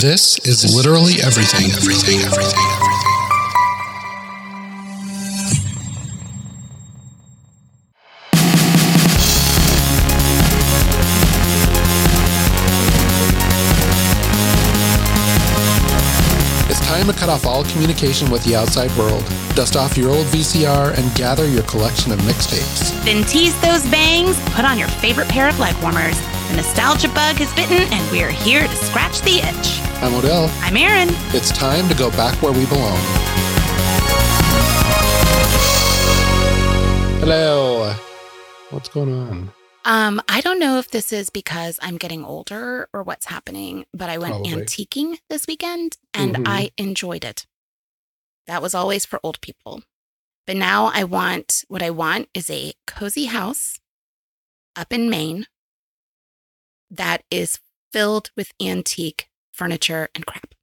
This is literally everything, everything, everything, everything. It's time to cut off all communication with the outside world, dust off your old VCR, and gather your collection of mixtapes. Then tease those bangs, put on your favorite pair of leg warmers. The nostalgia bug has bitten, and we're here to scratch the itch. I'm O'Dell. I'm Erin. It's time to go back where we belong. Hello. What's going on? Um, I don't know if this is because I'm getting older or what's happening, but I went Probably. antiquing this weekend and Mhm. I enjoyed it. That was always for old people. But now I want what I want is a cozy house up in Maine that is filled with antique furniture and crap,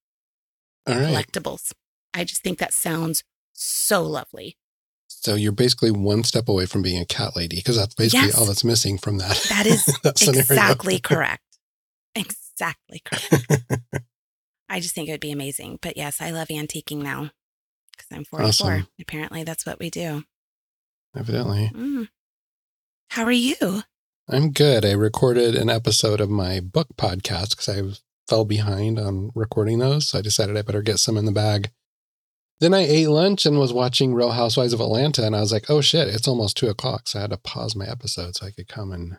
All right. collectibles. I just think that sounds so lovely. So you're basically one step away from being a cat lady because that's basically Yes. all that's missing from that. That is that exactly correct. Exactly correct. I just think it would be amazing. But yes, I love antiquing now because I'm 44. Awesome. Apparently, that's what we do. Evidently. Mm. How are you? I'm good. I recorded an episode of my book podcast because I fell behind on recording those. So I decided I better get some in the bag. Then I ate lunch and was watching Real Housewives of Atlanta, and I was like, oh shit, it's almost two o'clock. So I had to pause my episode so I could come and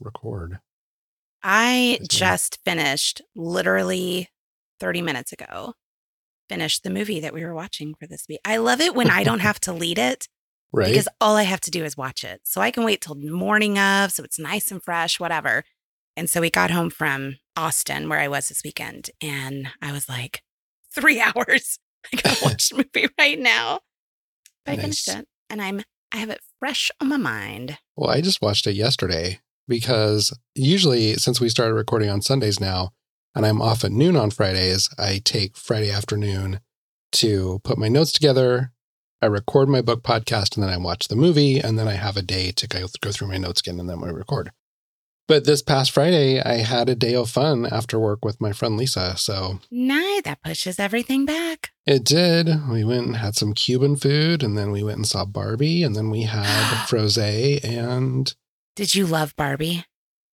record. I just finished literally 30 minutes ago. Finished the movie that we were watching for this week. I love it when I don't have to lead it Right? because all I have to do is watch it. So I can wait till morning of, so it's nice and fresh, whatever. And so we got home from Austin, where I was this weekend, and I was like, three hours. I gotta watch the movie right now. But I finished it, and I'm I have it fresh on my mind. Well, I just watched it yesterday because usually, since we started recording on Sundays now, and I'm off at noon on Fridays, I take Friday afternoon to put my notes together. I record my book podcast and then I watch the movie, and then I have a day to go, go through my notes again and then we record. But this past Friday, I had a day of fun after work with my friend Lisa. So Nice. That pushes everything back. it did. We went and had some Cuban food, and then we went and saw Barbie, and then we had Froze, and Did you love Barbie?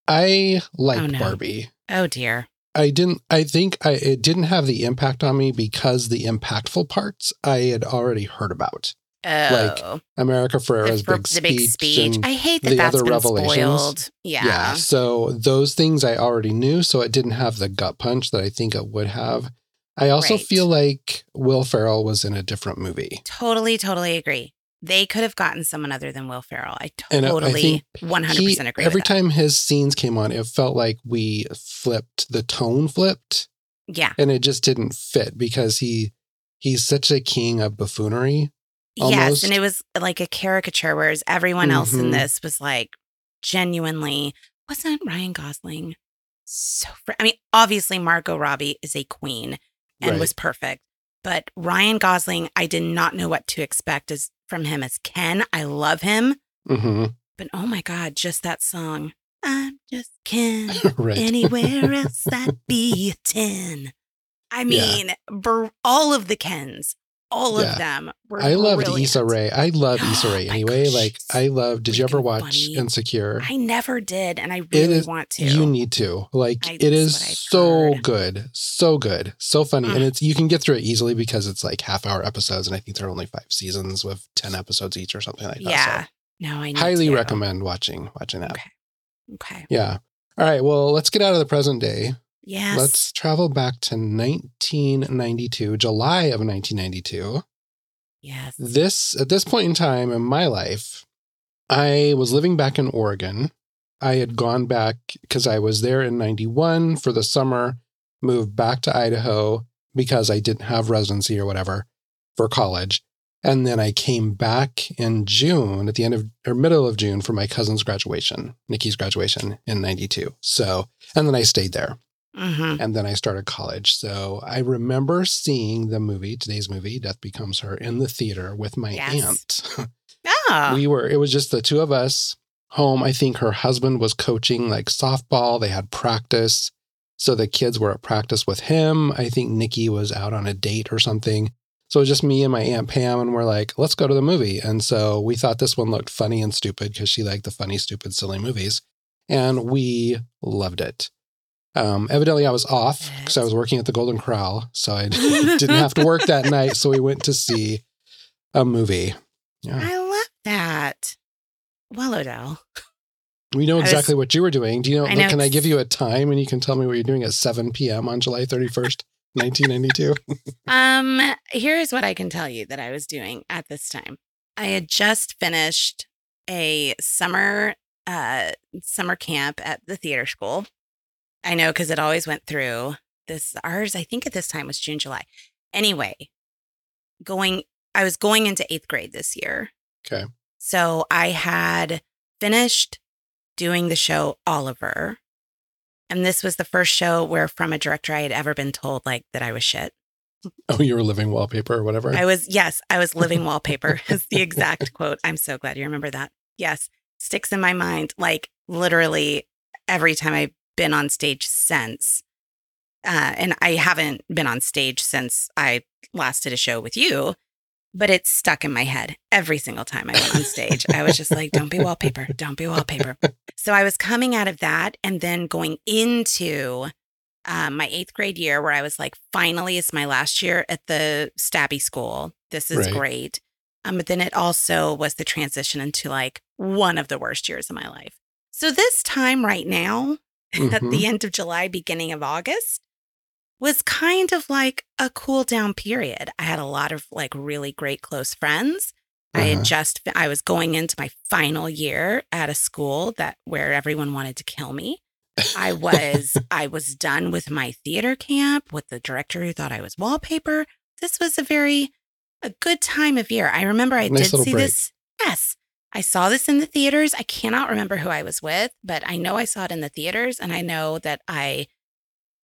I liked Oh, no. Barbie. Oh dear. I didn't. I think I it didn't have the impact on me because the impactful parts I had already heard about. Oh, America the, Ferrera's fr- big the big speech. I hate that the that's other been revelations. spoiled. Yeah. yeah. So those things I already knew, so it didn't have the gut punch that I think it would have. I also Right. feel like Will Ferrell was in a different movie. Totally, totally agree. They could have gotten someone other than Will Ferrell. I And I- I totally, one hundred percent agree. every time his scenes came on, it felt like we flipped the tone flipped, yeah, and it just didn't fit because he he's such a king of buffoonery. yes, and it was like a caricature, whereas everyone else in Mhm. this was like genuinely. Wasn't Ryan Gosling so? Fr- I mean, obviously Margot Robbie is a queen and Right. was perfect, but Ryan Gosling, I did not know what to expect as from him as Ken. I love him, hmm but oh my god, just that song. I'm just Ken. right. Anywhere else, I'd be a 10. I Yeah. mean, br- all of the Kens, all Yeah. of them were I loved brilliant. Issa Rae. I love Issa Rae anyway. gosh, like I love. Did you ever watch funny. Insecure? I never did, and I really is- want to. You need to. Like I- it is so heard. good, so good, so funny, and Mm. it's you can get through it easily because it's like half hour episodes, and I think there are only five seasons with ten episodes each or something like that. yeah. So No, I need highly to. recommend watching watching that. Okay. Okay. Yeah. All right. Well, let's get out of the present day. Yes. Let's travel back to 1992, July of 1992. yes. this at this point in time in my life i was living back in oregon i had gone back because i was there in 91 for the summer moved back to idaho because i didn't have residency or whatever for college and then i came back in june at the end of or middle of june for my cousin's graduation nikki's graduation in 92 so and then i stayed there Mm-hmm. and then I started college. So I remember seeing the movie, today's movie, Death Becomes Her, in the theater with my Yes. aunt. Oh. we were, it was just the two of us home. I think her husband was coaching like softball. They had practice. So the kids were at practice with him. I think Nikki was out on a date or something. So it was just me and my Aunt Pam, and we're like, let's go to the movie. And so we thought this one looked funny and stupid because she liked the funny, stupid, silly movies. And we loved it. Um, evidently, I was off because I was working at the Golden Corral. So I didn't have to work that night. So we went to see a movie. Yeah. I love that. Well, O'Dell. We know I was- exactly what you were doing. Do you know? I know can I give you a time and you can tell me what you're doing at 7 p.m. on July 31st, 1992? Um, here's what I can tell you that I was doing at this time. I had just finished a summer uh summer camp at the theater school. I know because it always went through this ours, I think at this time was June, July. Anyway, going I was going into eighth grade this year. Okay. So I had finished doing the show Oliver. And this was the first show where from a director I had ever been told like that I was shit. Oh, you were living wallpaper or whatever? I was, yes, I was living wallpaper is the exact quote. I'm so glad you remember that. Yes, sticks in my mind like literally every time I've been on stage since. Uh, and I haven't been on stage since I last did a show with you, but it's stuck in my head every single time I went on stage. I was just like, don't be wallpaper, don't be wallpaper. So I was coming out of that and then going into um, my eighth grade year where I was like, finally, it's my last year at the Stabby school. This is Right. great. Um, but then it also was the transition into like one of the worst years of my life. So this time right now, at Mhm. the end of July, beginning of August, was kind of like a cool down period. I had a lot of like really great close friends. I Uh-huh. had just I was going into my final year at a school that where everyone wanted to kill me. I was I was done with my theater camp with the director who thought I was wallpaper. This was a very a good time of year. I remember I Nice did see break. this. Yes. I saw this in the theaters. I cannot remember who I was with, but I know I saw it in the theaters and I know that I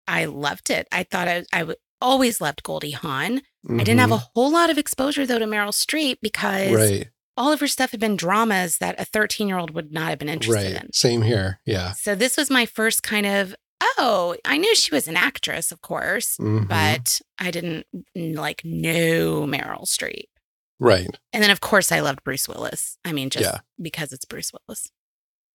I loved it. I thought I I w- always loved Goldie Hawn. I didn't have a whole lot of exposure though to Meryl Streep because right, all of her stuff had been dramas that a 13 year old would not have been interested right. in. Same here. Yeah. So this was my first kind of, oh, I knew she was an actress, of course, Mhm. but I didn't like know Meryl Streep. Right. And then, of course, I loved Bruce Willis. I mean, just Yeah. because it's Bruce Willis.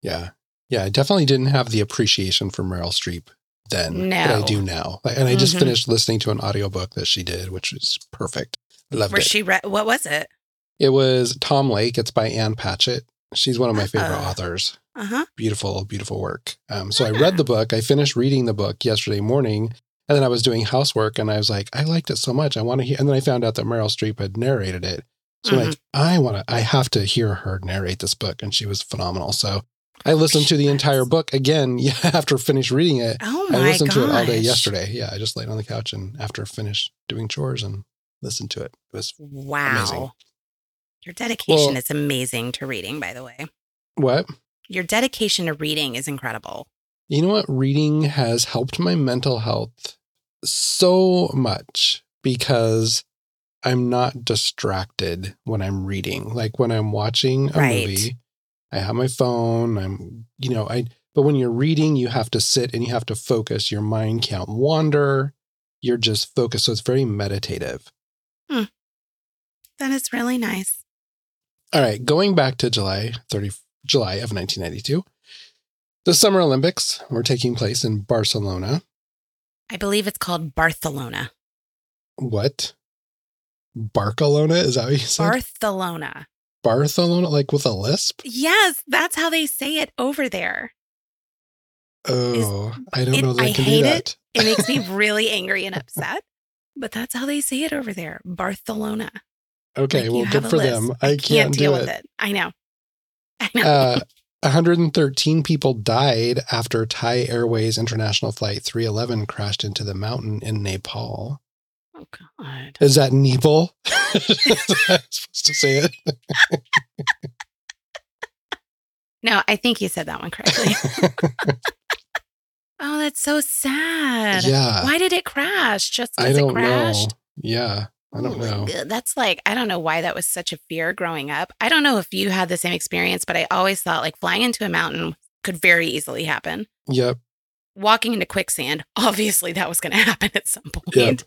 Yeah. Yeah. I definitely didn't have the appreciation for Meryl Streep then that I do now. And I just Mhm. finished listening to an audiobook that she did, which was perfect. Loved Where it. she read, what was it? it was Tom Lake. It's by Ann Patchett. She's one of my favorite Ah. authors. Uh huh. beautiful, beautiful work. Um, so I Ah. read the book. I finished reading the book yesterday morning, and then I was doing housework, and I was like, I liked it so much. I want to hear. And then I found out that Meryl Streep had narrated it. So I'm like, Mm-hmm. I want to. I have to hear her narrate this book, and she was phenomenal. So I listened to the entire book again. Yeah, after finish reading it, Oh my I listened to it all day yesterday. Yeah, I just laid on the couch and after finished doing chores and listened to it. It was Wow. Amazing. Your dedication Well- is amazing to reading, by the way. what Your dedication to reading is incredible. You know what? Reading has helped my mental health so much because I'm not distracted when I'm reading. Like when I'm watching a Right. movie, I have my phone. I'm, you know, I, but when you're reading, you have to sit and you have to focus. Your mind can't wander. You're just focused. So it's very meditative. Hmm. That is really nice. All right. Going back to July 30, July of 1992, the Summer Olympics were taking place in Barcelona. I believe it's called Barcelona. What? Barcelona? Is that what you said? Barcelona. Barcelona, like with a lisp? Yes, that's how they say it over there. Oh, I don't it- know that I, I can hate do it. that. It makes me really angry and upset, but that's how they say it over there. Barcelona. Okay, Like, well, good for lisp. them. I can't, deal do with it. it. I know. I know. Uh, 113 people died after Thai Airways International Flight 311 crashed into the mountain in Nepal. oh God. Is that Nepal? Is that supposed to say it? No, I think you said that one correctly. oh, that's so sad. yeah. Why did it crash? Just because it don't know. crashed? Yeah. I don't know. That's like, I don't know why that was such a fear growing up. I don't know if you had the same experience, but I always thought like flying into a mountain could very easily happen. Yep. walking into quicksand. Obviously, that was going to happen at some point. Yep.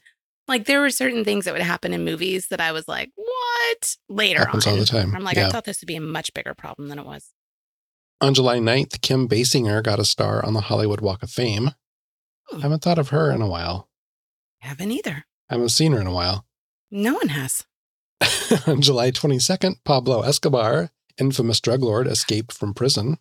Like there were certain things that would happen in movies that I was like, "What?" Later Happens on, all the time. I'm like, Yeah. I thought this would be a much bigger problem than it was. On July 9th, Kim Basinger got a star on the Hollywood Walk of Fame. Hmm. Haven't thought of her in a while. Haven't either. I Haven't seen her in a while. No one has. on July 22nd, Pablo Escobar, infamous drug lord, escaped from prison.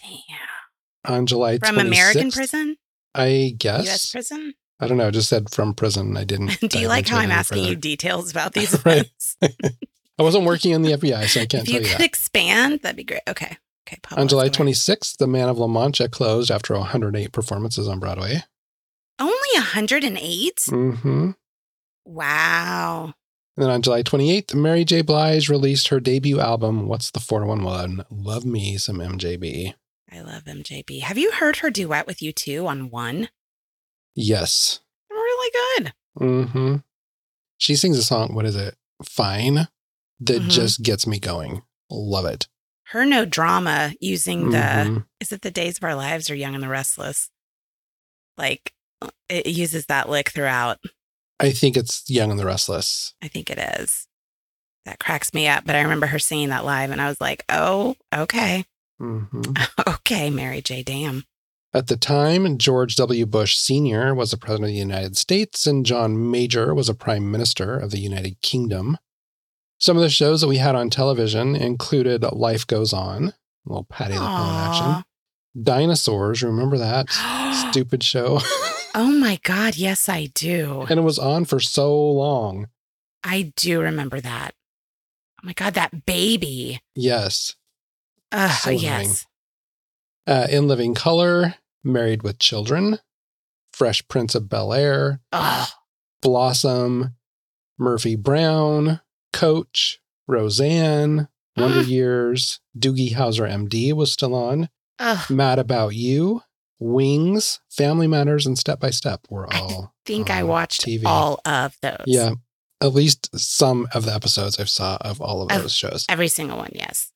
Damn. On July From 26th, American prison, I guess. U.S. prison. I don't know. I just said from prison. I didn't. Do you like how I'm asking further. you details about these events? I wasn't working in the FBI, so I can't if tell you you could that. expand, that'd be great. Okay. Okay. Pablo On July Escobar. 26th, The Man of La Mancha closed after 108 performances on Broadway. Only 108? Mm-hmm. Wow. And then on July 28th, Mary J. Blige released her debut album, What's the 411? Love Me Some MJB. I love MJB. Have you heard her duet with U2 on one? Yes. Really good. Mm-hmm. She sings a song, what is it? Fine. That Mhm. just gets me going. Love it. Her no drama using the Mhm. is it the Days of Our Lives or Young and the Restless? Like it uses that lick throughout. I think it's Young and the Restless. I think it is. That cracks me up. But I remember her singing that live and I was like, oh, okay. Mhm. Okay, Mary J. Damn. At the time, George W. Bush Sr. was the President of the United States, and John Major was a Prime Minister of the United Kingdom. Some of the shows that we had on television included Life Goes On, a little Patti LuPone action. Dinosaurs, remember that stupid show? oh my God. Yes, I do. and it was on for so long. I do remember that. Oh my God, that baby. Yes. Ugh, So yes. Uh, In Living Color, Married with Children, Fresh Prince of Bel Air, Blossom, Murphy Brown, Coach, Roseanne, Wonder Years, Doogie Howser MD was still on, Ugh. Mad About You, Wings, Family Matters, and Step by Step were all. I think I watched TV. all of those. Yeah, at least some of the episodes I saw of all of Of- those shows. Every single one, yes.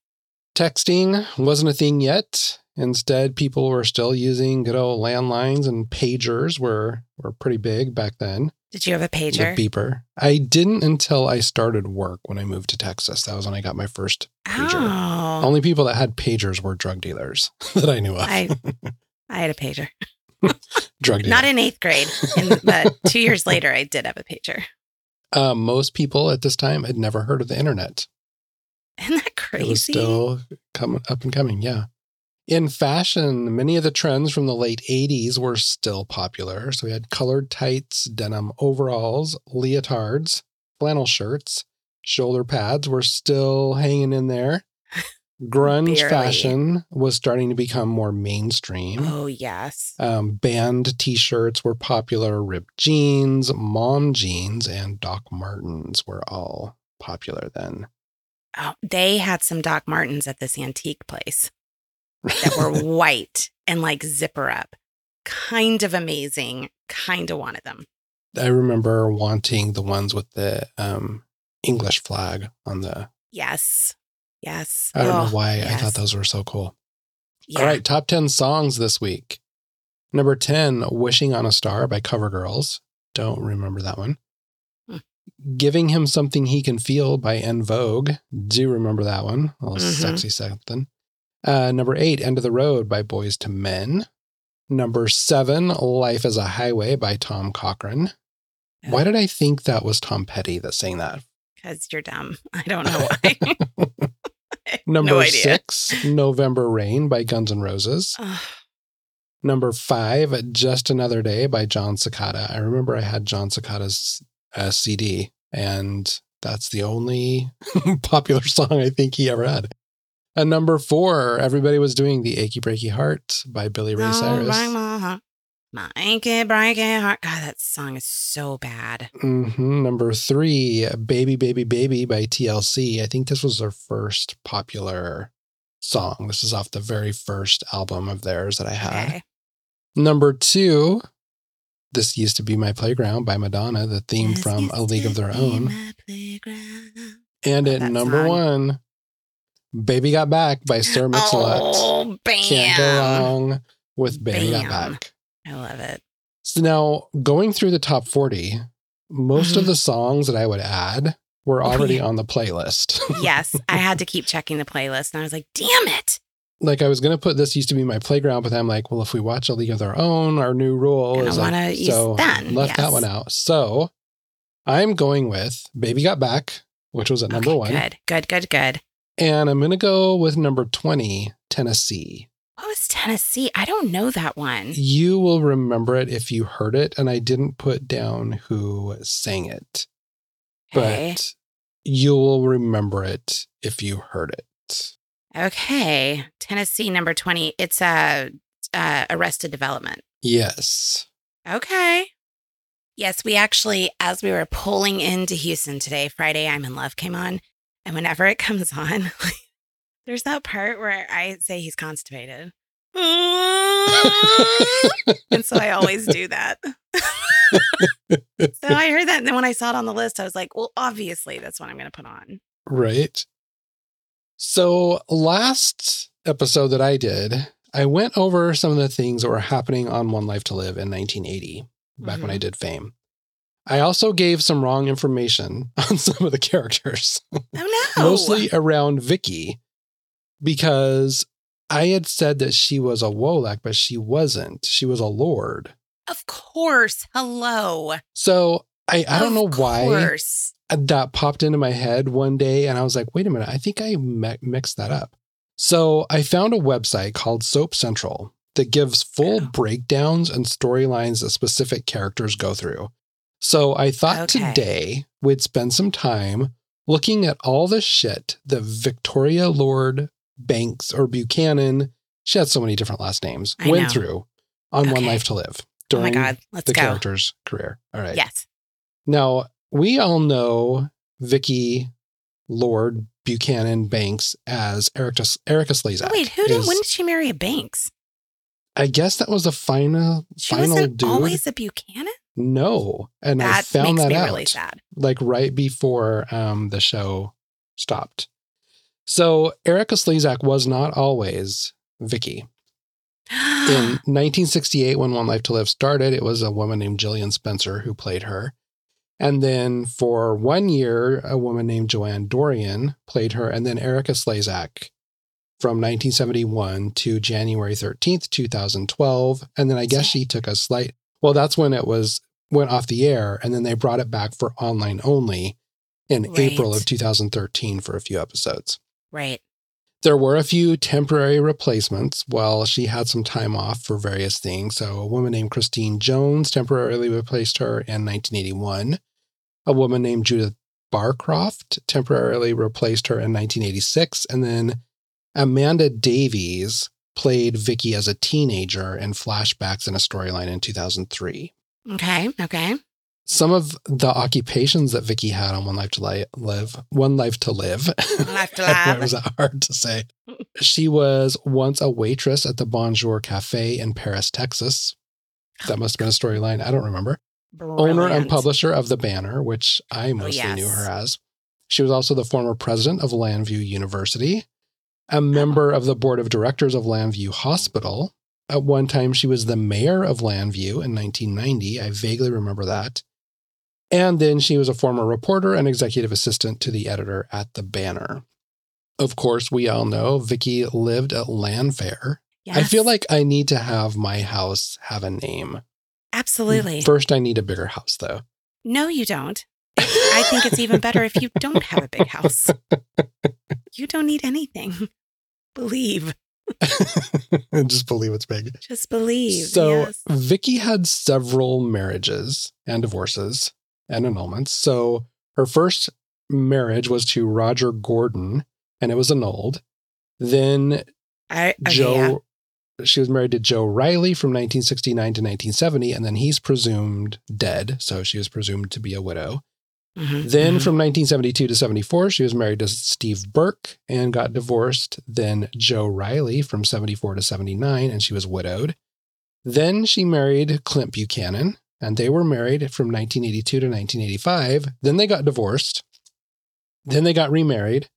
Texting wasn't a thing yet. Instead, people were still using good old landlines and pagers were were pretty big back then. Did you have a The pager? beeper. I didn't until I started work when I moved to Texas. That was when I got my first pager. Oh, Only people that had pagers were drug dealers that I knew of. I I had a pager. drug dealers. Not in eighth grade, in, but two years later, I did have a pager. uh, most people at this time had never heard of the internet. Isn't that crazy? It was still coming up and coming. Yeah. In fashion, many of the trends from the late 80s were still popular. So we had colored tights, denim overalls, leotards, flannel shirts, shoulder pads were still hanging in there. Grunge Barely. fashion was starting to become more mainstream. oh yes. Um, band t shirts were popular, ripped jeans, mom jeans, and Doc Martens were all popular then. Oh, they had some Doc Martens at this antique place that were white and like zipper up. Kind of amazing. Kind of wanted them. I remember wanting the ones with the um, English flag on the. Yes. Yes. I don't Oh, know why I thought those were so cool. Yeah. All right, top 10 songs this week. Number 10, Wishing on a Star by CoverGirls. Don't remember that one. Hmm. Giving Him Something He Can Feel by En Vogue. Do remember that one. A little Mhm. sexy something. Uh, number eight, End of the Road by Boyz II Men. Number seven, Life as a Highway by Tom Cochrane. Why did I think that was Tom Petty that sang that? Because you're dumb. I don't know why. Number no six, November Rain by Guns N' Roses. Number five, Just Another Day by Jon Secada. I remember I had Jon Secada's uh, CD, and that's the only popular song I think he ever had. And number four, everybody was doing The Achy Breaky Heart by Billy Ray No, Cyrus. Break. My achy, breaky heart. God, that song is so bad. hmm Number three, Baby, Baby, Baby by TLC. I think this was their first popular song. This is off the very first album of theirs that I had. Okay. Number two, This Used to Be My Playground by Madonna, the theme This from A League of Their Own. And at number song. one, Baby Got Back by Sir Mix-a-Lot. Oh, bam. Can't go wrong. with Baby Got Back. I love it. So now going through the top 40, most of Mhm. the songs that I would add were already on the playlist. Yes, I had to keep checking the playlist, and I was like, "Damn it!" like I was going to put this used to be my playground, but I'm like, well, if we watch A League of Their Own, our new rule I is like, wanna use so then, left that one out. So I'm going with Baby Got Back, which was at number Okay, one. Good, good, good, good. And I'm going to go with number 20, Tennessee. What was Tennessee? I don't know that one. You will remember it if you heard it. And I didn't put down who sang it, Okay. but you will remember it if you heard it. Okay. Tennessee number 20. It's a uh, uh, Arrested Development. Yes. Okay. Yes, we actually, as we were pulling into Houston today, Friday, I'm in Love came on. And whenever it comes on, there's that part where I say he's constipated. and so I always do that. so I heard that. And then when I saw it on the list, I was like, well, obviously that's what I'm going to put on. Right. So, last episode that I did, I went over some of the things that were happening on One Life to Live in 1980, back when I Mhm. did Fame. I also gave some wrong information on some of the characters, Oh, no. mostly around Vicky, because I had said that she was a Wolek, but she wasn't. She was a Lord. Of course. Hello. So, I, I don't know why. that popped into my head one day and I was like, wait a minute, I think I mi- mixed that up. So I found a website called Soap Central that gives full Oh. breakdowns and storylines that specific characters go through. So I thought Okay. today we'd spend some time looking at all the shit that Victoria Lord Banks or Buchanan, she had so many different last names, I went know. through on One Life to Live Oh my during God. Let's the go. character's career. All right. Yes. Now, we all know Vicky Lord Buchanan Banks as Erika, Erika Slezak. Oh, wait, who did, is- when did she marry a Banks? I guess that was the final She final wasn't dude. always a Buchanan? no, and I found that out really sad. like right before um, the show stopped. So Erika Slezak was not always Vicky. In 1968, when One Life to Live started, it was a woman named Gillian Spencer who played her. And then for one year, a woman named Joanne Dorian played her. And then Erica Slezak from 1971 to January 13th, 2012. And then I guess she took a slight, well, that's when it was went off the air. And then they brought it back for online only in Right. April of 2013 for a few episodes. Right. There were a few temporary replacements while she had some time off for various things. So, a woman named Christine Jones temporarily replaced her in 1981. A woman named Judith Barcroft temporarily replaced her in 1986. And then Amanda Davies played Vicky as a teenager in flashbacks in a storyline in 2003. Okay. Okay. Some of the occupations that Vicky had on One Life to Li- Live, One Life to Live. Life to Live. was that hard to say? She was once a waitress at the Bonjour Cafe in Paris, Texas. That must have been a storyline. I don't remember. Owner and publisher of The Banner, which I oh, mostly yes. knew her as. She was also the former president of Llanview University, a member of the board of directors of Llanview Hospital. At one time, she was the mayor of Llanview in 1990. I vaguely remember that. And then she was a former reporter and executive assistant to the editor at The Banner. Of course, we all know Vicky lived at Llanfair. I feel like I need to have my house have a name. absolutely. First, I need a bigger house, though. no, you don't. I think it's even better if you don't have a big house. You don't need anything. Believe. And just believe it's big. Just believe. So yes. Vicky had several marriages and divorces and annulments. So her first marriage was to Roger Gordon, and it was annulled. Then I, okay, Joe, yeah. she was married to Joe Riley from 1969 to 1970, and then he's presumed dead. So she was presumed to be a widow. Mhm, Then mhm. from 1972 to 74, she was married to Steve Burke and got divorced. Then Joe Riley from 74 to 79, and she was widowed. Then she married Clint Buchanan, and they were married from 1982 to 1985. Then they got divorced. Then they got remarried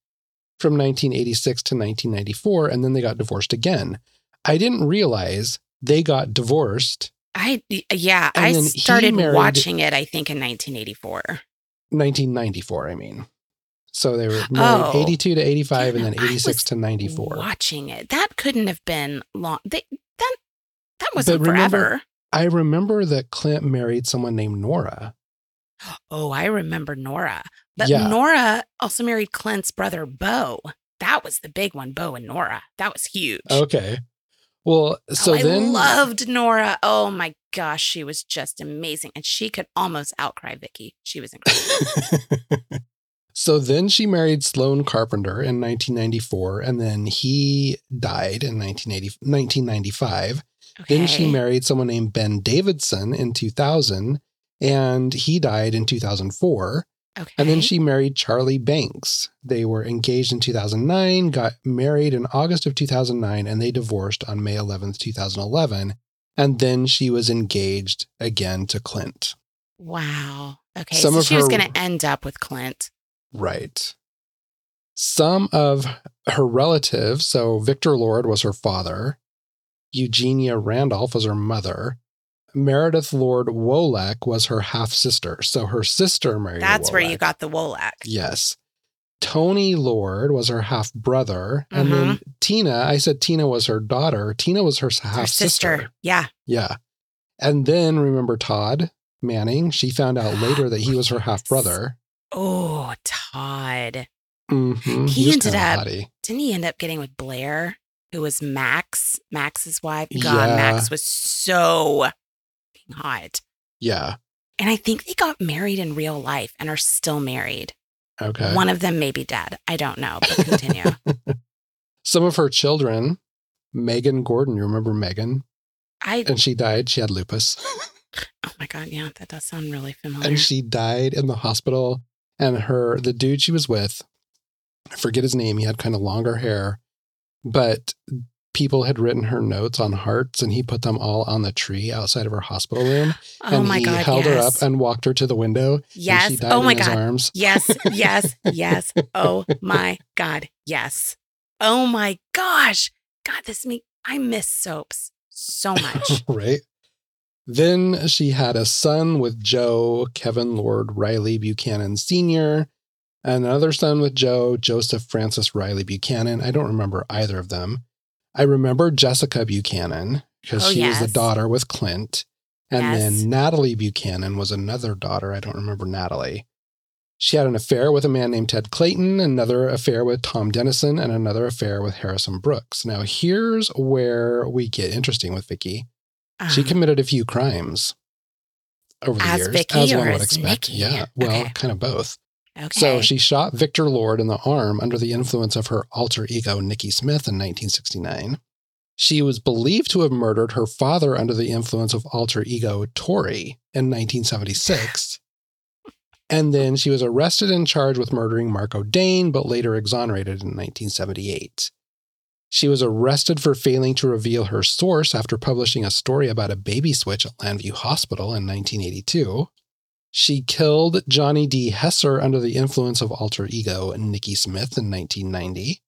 from 1986 to 1994, and then they got divorced again. I didn't realize They got divorced I yeah, I started watching it. I think in 1984. 1994, I mean. So they were married Oh. 82 to 85 and then I 86 was to 94. Watching it, that couldn't have been long. They, that that wasn't remember- forever. I remember that Clint married someone named Nora. Oh, I remember Nora, but Yeah. Nora also married Clint's brother Bo. That was the big one, Bo and Nora. That was huge. Okay. Well, so oh, I then loved Nora. Oh my gosh, she was just amazing, and she could almost outcry Vicky. She was incredible. so then she married Sloan Carpenter in 1994 and then he died in 1980, 1995. Then she married someone named Ben Davidson in 2000 and he died in 2004. Okay. And then she married Charlie Banks. They were engaged in 2009, got married in August of 2009, and they divorced on May 11th, 2011. And then she was engaged again to Clint. Wow. Okay. Some so she was going to end up with Clint. Right. Some of her relatives, so Victor Lord was her father, Eugenia Randolph was her mother, Meredith Lord Wolek was her half sister. So her sister married. That's where you got the Wolek. Yes. Tony Lord was her half brother. And then Mm-hmm. Tina, I said Tina was her daughter. Tina was her half sister. Yeah. Yeah. And then remember Todd Manning? She found out later that he was her half brother. Oh, Todd. Mhm. He was ended up- haughty. Didn't he end up getting with Blair, who was Max, Max's wife? God, Yeah. Max was so hot. Yeah. And I think they got married in real life and are still married. Okay. One of them may be dead. I don't know, but continue. Some of her children, Megan Gordon, you remember Megan? I, And she died. She had lupus. oh my God, yeah, that does sound really familiar. and she died in the hospital. And her, the dude she was with, I forget his name. He had kind of longer hair, but people had written her notes on hearts and he put them all on the tree outside of her hospital room. oh and my he God, held her up and walked her to the window. Yes. she died Oh my God. arms. Yes, yes, yes. Oh my God. Yes. Oh my gosh. God, this me. I miss soaps so much. right? Then she had a son with Joe, Kevin Lord Riley Buchanan Sr., another son with Joe, Joseph Francis Riley Buchanan. I don't remember either of them. I remember Jessica Buchanan because Oh, she was yes. the daughter with Clint. And Yes. then Natalie Buchanan was another daughter. I don't remember Natalie. She had an affair with a man named Ted Clayton, another affair with Tom Dennison, and another affair with Harrison Brooks. Now, here's where we get interesting with Vicky. She Um, committed a few crimes over the years, Vicky as one would expect. Nikki? Yeah, well, Okay. kind of both. Okay. So she shot Victor Lord in the arm under the influence of her alter ego, Nikki Smith, in 1969. She was believed to have murdered her father under the influence of alter ego Tori in 1976. and then she was arrested and charged with murdering Marco Dane, but later exonerated in 1978. She was arrested for failing to reveal her source after publishing a story about a baby switch at Llanview Hospital in 1982. She killed Johnny D. Hesser under the influence of alter ego Nikki Smith in 1990.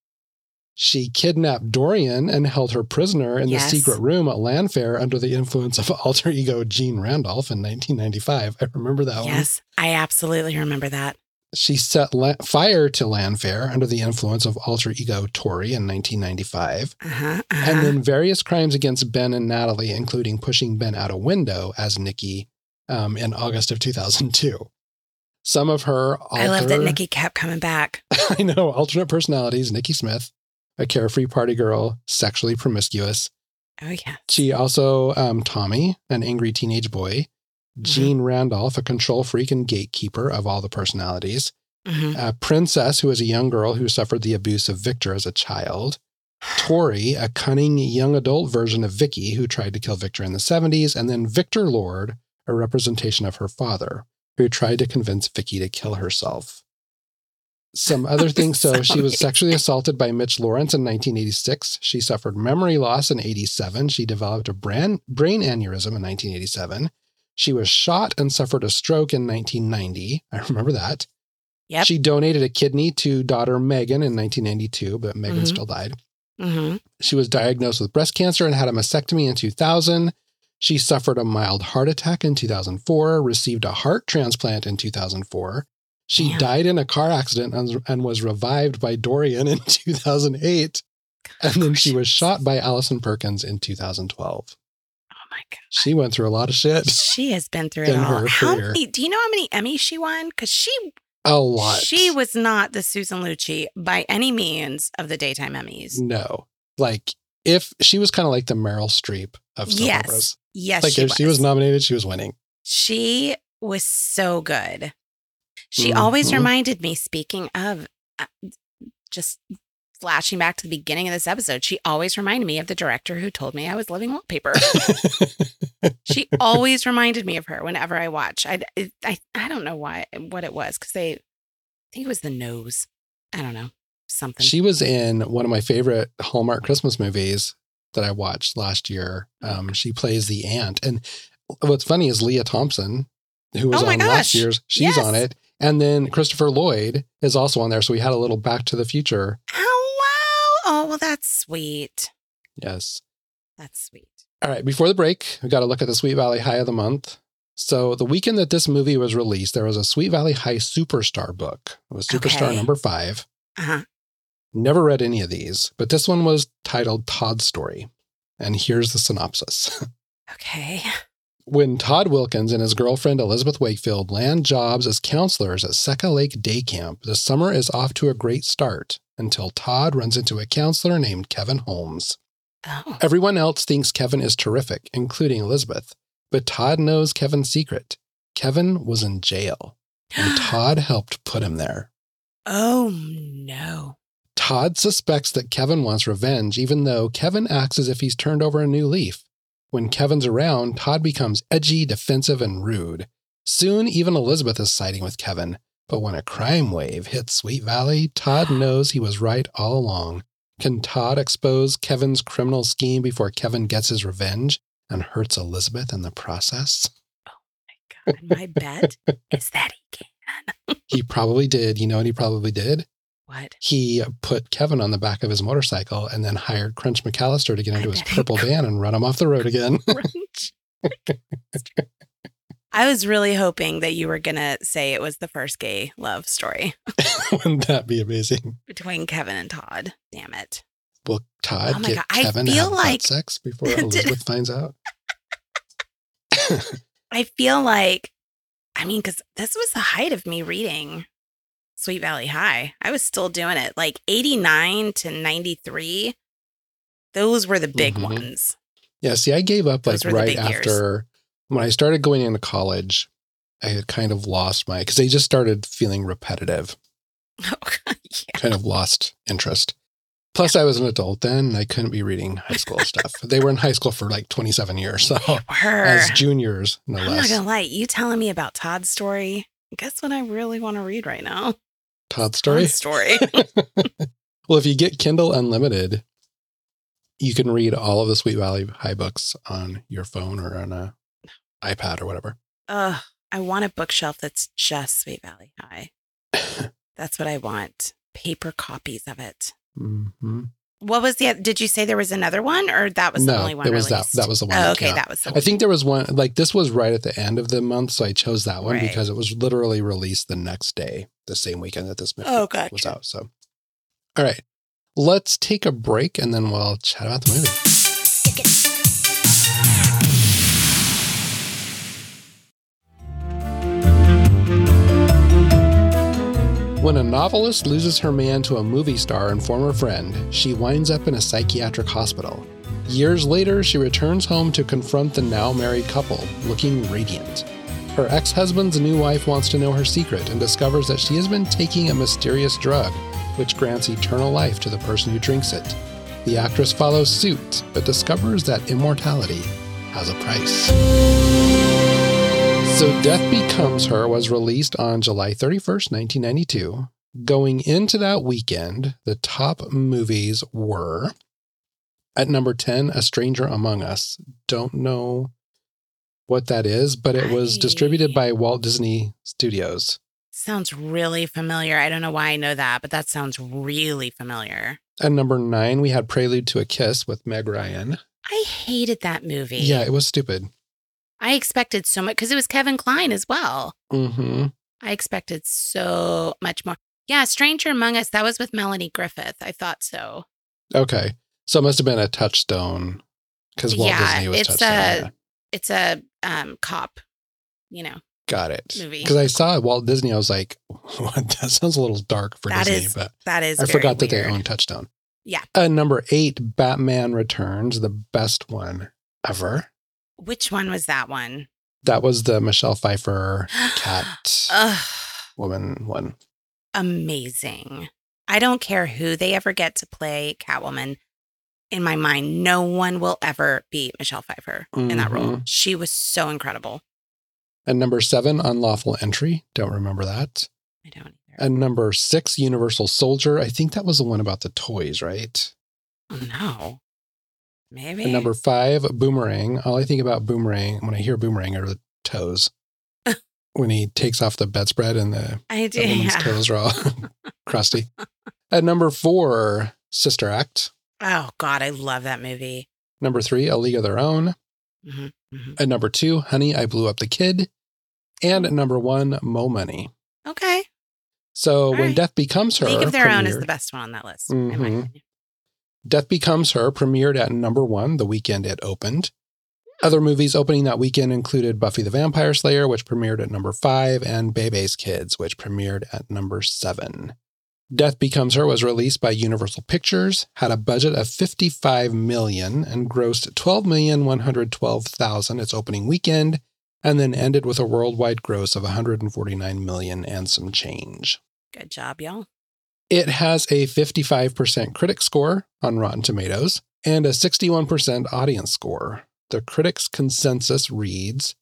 She kidnapped Dorian and held her prisoner in Yes. the secret room at Llanfair under the influence of alter ego Gene Randolph in 1995. I remember that one. yes, I absolutely remember that. She set la- fire to Llanfair under the influence of alter ego Tori in 1995. Uh-huh, uh-huh. And then various crimes against Ben and Natalie, including pushing Ben out a window as Nikki um, in August of 2002. Some of her I love that Nikki kept coming back. I know, alternate personalities, Nikki Smith, a carefree party girl, sexually promiscuous. Oh yeah. She also, um, Tommy, an angry teenage boy, Mm-hmm. Gene Randolph, a control freak and gatekeeper of all the personalities, Mhm. a princess who is a young girl who suffered the abuse of Victor as a child, Tori, a cunning young adult version of Vicky who tried to kill Victor in the 70s, and then Victor Lord, a representation of her father, who tried to convince Vicky to kill herself. Some other things. So, she was sexually assaulted by Mitch Lawrence in 1986. She suffered memory loss in 87. She developed a brain, brain aneurysm in 1987. She was shot and suffered a stroke in 1990. I remember that. Yep. She donated a kidney to daughter Megan in 1992, but Megan Mhm. still died. hmm She was diagnosed with breast cancer and had a mastectomy in 2000. She suffered a mild heart attack in 2004, received a heart transplant in 2004. She Damn. died in a car accident and, and was revived by Dorian in 2008. And then she was shot by Allison Perkins in 2012. Oh my god. She went through a lot of shit. She has been through it all. How career. many? Do you know how many Emmys she won? Because she A lot. she was not the Susan Lucci by any means of the daytime Emmys. No. Like, if she was kind of like the Meryl Streep of soap Yes. operas. Yes, Like, she if was. she was nominated, she was winning. She was so good. She Mhm. always reminded me, speaking of uh, just flashing back to the beginning of this episode, she always reminded me of the director who told me I was living wallpaper. she always reminded me of her whenever I watch. I, I, I don't know why, what it was, because they, I think it was the nose. I don't know, something. She was in one of my favorite Hallmark Christmas movies that I watched last year. Um, she plays the aunt. And what's funny is Lea Thompson, who was Oh on last year's, she's Yes. on it. And then Christopher Lloyd is also on there. So we had a little back to the future. oh, wow. Oh, well, that's sweet. Yes. That's sweet. All right. Before the break, we got to look at the Sweet Valley High of the month. So the weekend that this movie was released, there was a Sweet Valley High Superstar book. It was Superstar Okay. number five. Uh huh. Never read any of these, but this one was titled Todd's Story. And here's the synopsis. Okay. When Todd Wilkins and his girlfriend Elizabeth Wakefield land jobs as counselors at Seca Lake Day Camp, the summer is off to a great start until Todd runs into a counselor named Kevin Holmes. Oh. Everyone else thinks Kevin is terrific, including Elizabeth, but Todd knows Kevin's secret. Kevin was in jail, and Todd helped put him there. Oh, no. Todd suspects that Kevin wants revenge, even though Kevin acts as if he's turned over a new leaf. When Kevin's around, Todd becomes edgy, defensive, and rude. Soon, even Elizabeth is siding with Kevin. But when a crime wave hits Sweet Valley, Todd knows he was right all along. Can Todd expose Kevin's criminal scheme before Kevin gets his revenge and hurts Elizabeth in the process? Oh my God, my bet is that he can. He probably did. You know what he probably did? What? he put Kevin on the back of his motorcycle and then hired Crunch McAllister to get into his purple van and run him off the road again. I was really hoping that you were going to say it was the first gay love story Wouldn't that be amazing? between Kevin and Todd. Damn it. Will Todd Oh get God, I Kevin to feel like- sex before Elizabeth finds out? I feel like, I mean, because this was the height of me reading Sweet Valley High. I was still doing it like 89 to 93. Those were the big Mhm. ones. Yeah, see, I gave up like Those were the right big years. after when I started going into college. I had kind of lost my because they just started feeling repetitive, Oh, yeah. kind of lost interest. Plus, I was an adult then, and I couldn't be reading high school stuff. They were in high school for like 27 years, so as juniors, no I'm not less. gonna lie, you telling me about Todd's story. Guess what I really want to read right now? Todd's story. Todd's story. well, if you get Kindle Unlimited, you can read all of the Sweet Valley High books on your phone or on a iPad or whatever. Ugh, I want a bookshelf that's just Sweet Valley High. That's what I want. Paper copies of it. hmm What was the? Did you say there was another one, or that was the only one? it was released? That was the one. Oh, that okay, came that was the. one. I think there was one like this was right at the end of the month, so I chose that one Right. because it was literally released the next day, the same weekend that this movie Oh, gotcha. was out. So, all right, let's take a break and then we'll chat about the movie. When a novelist loses her man to a movie star and former friend, she winds up in a psychiatric hospital. Years later, she returns home to confront the now married couple, looking radiant. Her ex husband's new wife wants to know her secret and discovers that she has been taking a mysterious drug, which grants eternal life to the person who drinks it. The actress follows suit, but discovers that immortality has a price. So Death Becomes Her was released on July 31st, 1992. Going into that weekend, the top movies were at number 10, A Stranger Among Us. Don't know what that is, but it was distributed by Walt Disney Studios. Sounds really familiar. I don't know why I know that, but that sounds really familiar. At number nine, we had Prelude to a Kiss with Meg Ryan. I hated that movie. Yeah, it was stupid. I expected so much because it was Kevin Kline as well. hmm I expected so much more. Yeah, Stranger Among Us, that was with Melanie Griffith. I thought so. Okay. So it must have been a touchstone because Walt Yeah, Disney was it's touchstone. a- yeah. It's a um, cop, you know. Got it. movie. Because I saw Walt Disney, I was like, what? that sounds a little dark for That Disney, is but That is I forgot that they own Touchstone. Yeah. Uh, number eight, Batman Returns, the best one ever. Which one was that one? That was the Michelle Pfeiffer cat woman one. amazing. I don't care who they ever get to play Catwoman. In my mind, no one will ever beat Michelle Pfeiffer in that role. Mhm. She was so incredible. And number seven, Unlawful Entry. Don't remember that. I don't either. And number six, Universal Soldier. I think that was the one about the toys, right? oh, no. Maybe. And number five, Boomerang. All I think about Boomerang when I hear Boomerang are the toes. when he takes off the bedspread and the, I the did. woman's Yeah. toes are all crusty. At number four, Sister Act. Oh, God. I love that movie. Number three, A League of Their Own. hmm hmm At number two, Honey, I Blew Up the Kid. And at number one, Mo Money. Okay. So All when right. Death Becomes Her, League of Their Own is the best one on that list. in my Mhm. opinion. Death Becomes Her premiered at number one the weekend it opened. Other movies opening that weekend included Buffy the Vampire Slayer, which premiered at number five, and Bebe's Kids, which premiered at number seven. Death Becomes Her was released by Universal Pictures, had a budget of 55 million, and grossed 12,112,000 its opening weekend, and then ended with a worldwide gross of 149 million and some change. Good job, y'all. It has a 55% critic score on Rotten Tomatoes and a 61% audience score. The critics' consensus reads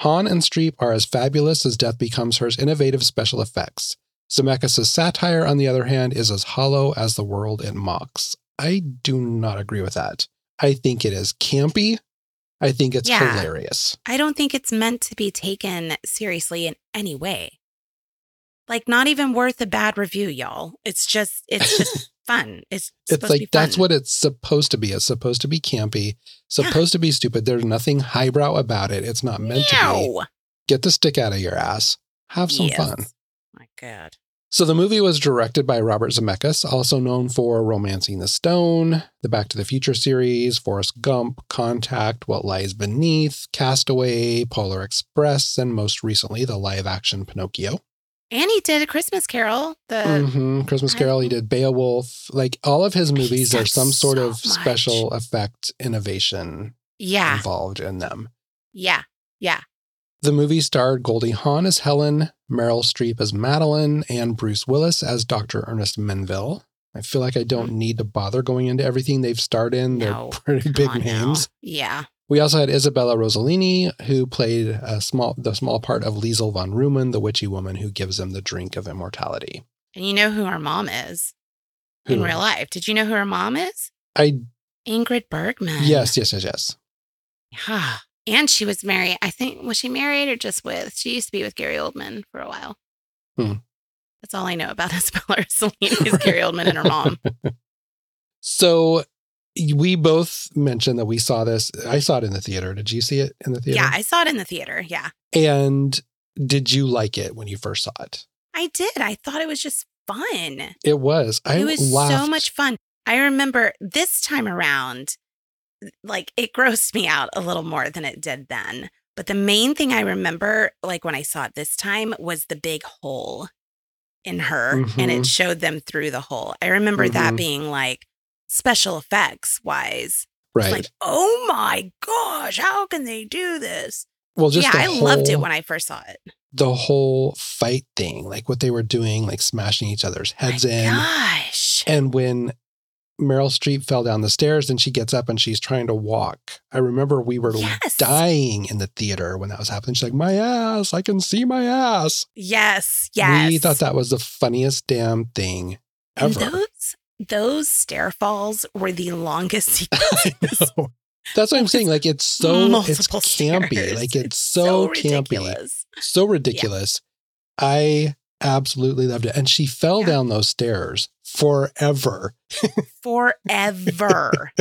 Hawn and Streep are as fabulous as Death Becomes Her's innovative special effects. Zemeckis' satire, on the other hand, is as hollow as the world it mocks. I do not agree with that. I think it is campy. I think it's Yeah. hilarious. I don't think it's meant to be taken seriously in any way. Like, not even worth a bad review, y'all. It's just, it's just fun. It's It's supposed to be like that's what it's supposed to be. It's supposed to be campy, supposed to be stupid. There's nothing highbrow about it. It's not meant to be. Get the stick out of your ass. Have some Yes. fun. My God. So the movie was directed by Robert Zemeckis, also known for Romancing the Stone, the Back to the Future series, Forrest Gump, Contact, What Lies Beneath, Castaway, Polar Express, and most recently the live-action Pinocchio. And he did a Christmas Carol. The hmm Christmas Carol. He did Beowulf. Like all of his movies, there's some sort so of much. special effect innovation yeah, involved in them. yeah, yeah. The movie starred Goldie Hawn as Helen, Meryl Streep as Madeline, and Bruce Willis as Dr. Ernest Menville. I feel like I don't need to bother going into everything they've starred in. They're No, pretty big on now. names. Yeah. We also had Isabella Rossellini, who played a small the small part of Lisle von Rhoman, the witchy woman who gives him the drink of immortality. And you know who her mom is in real life. Did you know who her mom is? I Ingrid Bergman. yes, yes, yes, yes. Yeah. And she was married. I think, was she married or just with? She used to be with Gary Oldman for a while. Hmm. That's all I know about Isabella Rossellini is Gary Oldman and her mom. So we both mentioned that we saw this. I saw it in the theater. Did you see it in the theater? Yeah, I saw it in the theater. Yeah, And did you like it when you first saw it? I did. I thought it was just fun. It was. I it was laughed. so much fun. I remember this time around, like it grossed me out a little more than it did then. But the main thing I remember, like when I saw it this time, was the big hole in her and Mhm. it showed them through the hole. I remember that Mhm. being like special effects wise. right. Like, oh my gosh, how can they do this? well, just yeah, I whole, loved it when I first saw it. the whole fight thing, like what they were doing, like smashing each other's heads My in. Gosh. And when Meryl Streep fell down the stairs and she gets up and she's trying to walk. I remember we were Yes. dying in the theater when that was happening. She's like, My ass, I can see my ass. Yes, yes. We thought that was the funniest damn thing ever. those those stair falls were the longest know. That's what I'm saying. Like it's so it's Multiple campy. stairs. Like it's, so, campy, ridiculous. so ridiculous. I absolutely loved it. And she fell Yeah. down those stairs forever, Forever.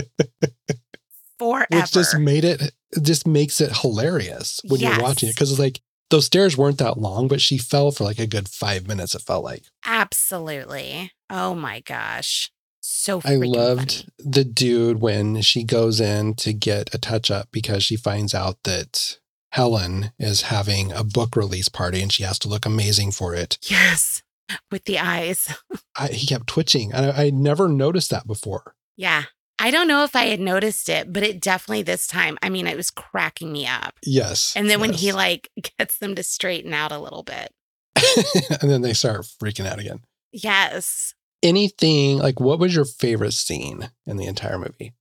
Forever. which just made it, it just makes it hilarious when you're watching it. Cause it's like those stairs weren't that long, but she fell for like a good five minutes, it felt like. Absolutely. Oh my gosh. So I loved funny. the dude when she goes in to get a touch up because she finds out that Helen is having a book release party and she has to look amazing for it. Yes. With the eyes. I, he kept twitching. I, I never noticed that before. Yeah. I don't know if I had noticed it, but it definitely this time, I mean, it was cracking me up. Yes. And then when he like gets them to straighten out a little bit. and then they start freaking out again. Yes. Anything like what was your favorite scene in the entire movie?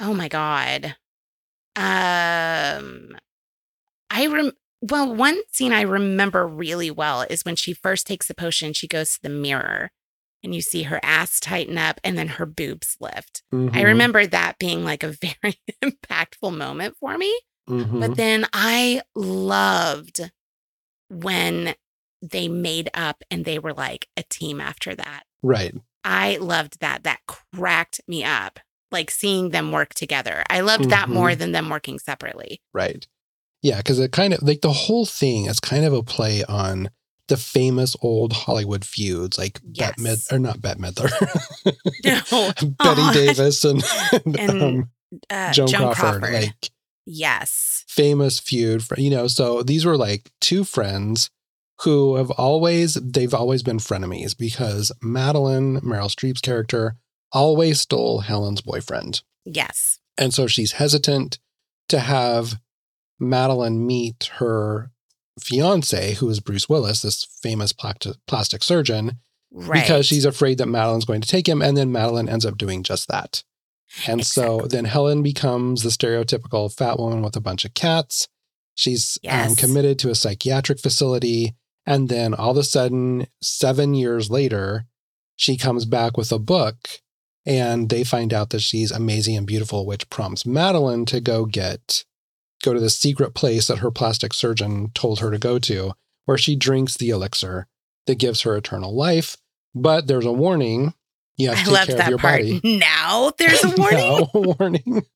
Oh my God. Um, I rem, well, one scene I remember really well is when she first takes the potion, she goes to the mirror and you see her ass tighten up and then her boobs lift. I Mhm, remember that being like a very impactful moment for me. mhm. But then I loved when they made up and they were like a team after that. right. I loved that. That cracked me up. Like seeing them work together. I loved that Mhm. more than them working separately. Right. Yeah, because it kind of like the whole thing is kind of a play on the famous old Hollywood feuds, like Bette Mid or not Bette Midler, No. Bette Aw. Davis and, And um, Uh, Joan, Joan, Crawford, Crawford. like yes. famous feud. For, you know, so these were like two friends who have always they've always been frenemies because Madeline, Meryl Streep's character, always stole Helen's boyfriend. Yes. And so she's hesitant to have Madeline meet her fiance, who is Bruce Willis, this famous plastic surgeon, Right. because she's afraid that Madeline's going to take him. And then Madeline ends up doing just that. And so then Helen becomes the stereotypical fat woman with a bunch of cats. She's um, committed to a psychiatric facility. And then all of a sudden, seven years later, she comes back with a book and they find out that she's amazing and beautiful, which prompts Madeline to go get, go to the secret place that her plastic surgeon told her to go to, where she drinks the elixir that gives her eternal life. But there's a warning. You have to I take care of that your part. body. Now there's a warning. Now, warning.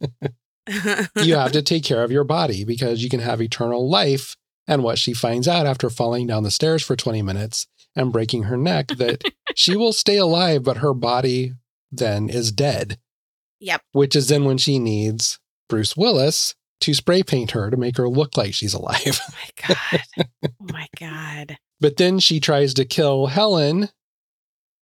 you have to take care of your body because you can have eternal life. And what she finds out after falling down the stairs for 20 minutes and breaking her neck that she will stay alive, but her body then is dead, yep. which is then when she needs Bruce Willis to spray paint her to make her look like she's alive. Oh my God. Oh my God. But then she tries to kill Helen,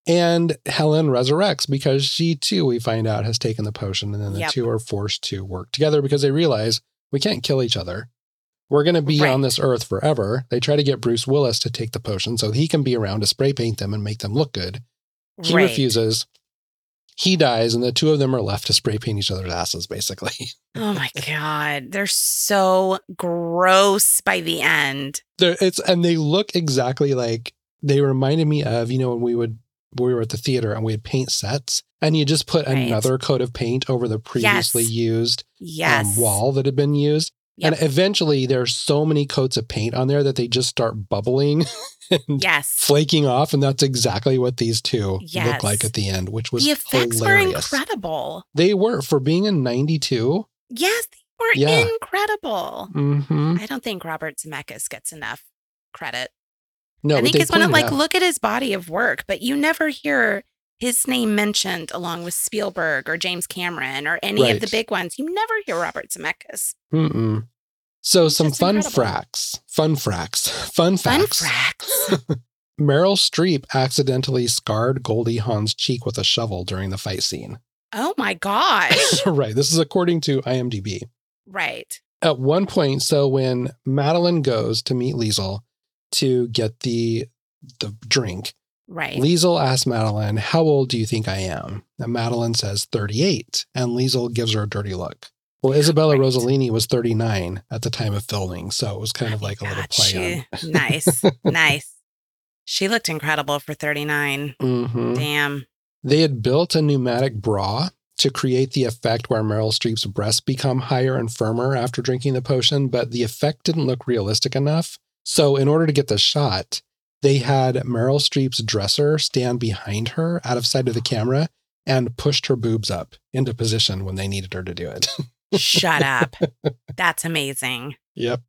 and Helen resurrects because she too, we find out, has taken the potion. And then the Yep. two are forced to work together because they realize we can't kill each other. We're going to be Right. on this earth forever. They try to get Bruce Willis to take the potion so he can be around to spray paint them and make them look good. He right. refuses. He dies, and the two of them are left to spray paint each other's asses, basically. Oh my God. They're so gross by the end. They're, it's and they look exactly like they reminded me of you know when we would we were at the theater and we'd paint sets and you just put Right. another coat of paint over the previously Yes. used Yes. um, wall that had been used Yep. and eventually there's so many coats of paint on there that they just start bubbling and Yes. flaking off and that's exactly what these two look like at the end which was The effects hilarious were incredible. they were for being in 92 Yes, they were Yeah. incredible. hmm I don't think Robert Zemeckis gets enough credit. no I think it's one of like, out- look at his body of work, but you never hear his name mentioned along with Spielberg or James Cameron or any of the big ones. You never hear Robert Zemeckis. Mm-mm. So some fun incredible. fracks, fun fracks, fun Fun facts. facts. Meryl Streep accidentally scarred Goldie Hawn's cheek with a shovel during the fight scene. oh my gosh. right. This is according to IMDb. right. At one point, so when Madeline goes to meet Lisle to get the the drink, Right. Lisle asks Madeline, "How old do you think I am?" And Madeline says 38, and Lisle gives her a dirty look. Well, Isabella Right. Rossellini was 39 at the time of filming, so it was kind of like a little play on. nice. nice. She looked incredible for 39. Mhm. Damn. They had built a pneumatic bra to create the effect where Meryl Streep's breasts become higher and firmer after drinking the potion, but the effect didn't look realistic enough. So, in order to get the shot, they had Meryl Streep's dresser stand behind her out of sight of the camera and pushed her boobs up into position when they needed her to do it. Shut up. That's amazing. Yep.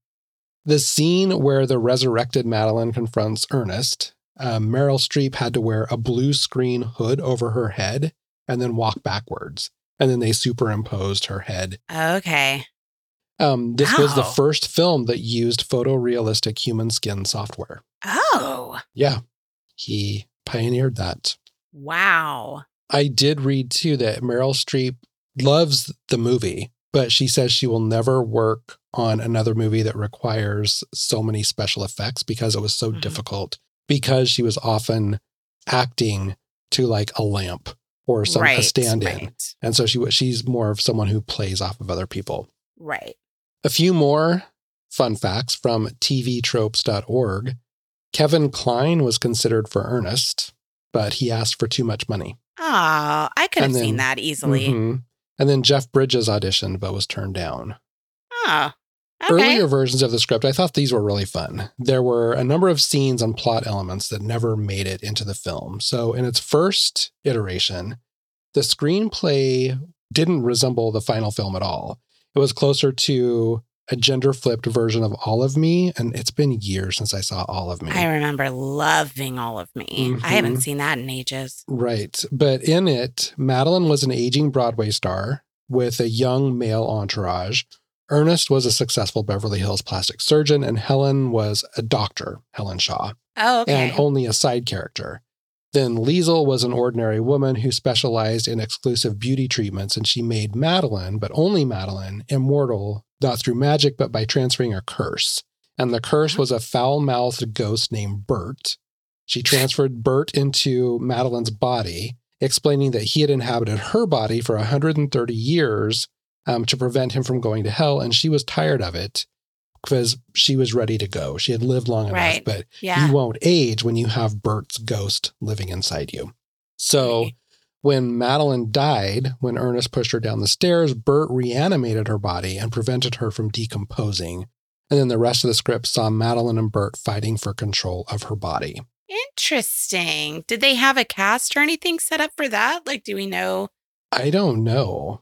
The scene where the resurrected Madeline confronts Ernest, uh, Meryl Streep had to wear a blue screen hood over her head and then walk backwards. And then they superimposed her head. Okay. Um, this was the first film that used photorealistic human skin software. Oh, Yeah, he pioneered that. wow. I did read too that Meryl Streep loves the movie, but she says she will never work on another movie that requires so many special effects because it was so Mhm. difficult. Because she was often acting to like a lamp or some a right. stand in, Right. and so she she's more of someone who plays off of other people. Right. A few more fun facts from tvtropes.org. Kevin Kline was considered for Ernest, but he asked for too much money. Oh, I could have And seen that easily. Mhm. And then Jeff Bridges auditioned but was turned down. Oh, okay. Earlier versions of the script, I thought these were really fun. There were a number of scenes and plot elements that never made it into the film. So, in its first iteration, the screenplay didn't resemble the final film at all. It was closer to a gender flipped version of All of Me. And it's been years since I saw All of Me. I remember loving all of me. I haven't mm-hmm. seen that in ages. Right. But in it, Madeline was an aging Broadway star with a young male entourage. Ernest was a successful Beverly Hills plastic surgeon, and Helen was a doctor, Helen Shaw, Oh, okay. and only a side character. Then Lisle was an ordinary woman who specialized in exclusive beauty treatments, and she made Madeline, but only Madeline, immortal, not through magic, but by transferring a curse. And the curse was a foul mouthed ghost named Bert. She transferred Bert into Madeline's body, explaining that he had inhabited her body for 130 years um, to prevent him from going to hell. And she was tired of it because she was ready to go. She had lived long enough, Right. but yeah. you won't age when you have Bert's ghost living inside you. So Right. when Madeline died, when Ernest pushed her down the stairs, Bert reanimated her body and prevented her from decomposing. And then the rest of the script saw Madeline and Bert fighting for control of her body. Interesting. Did they have a cast or anything set up for that? Like, do we know I don't know.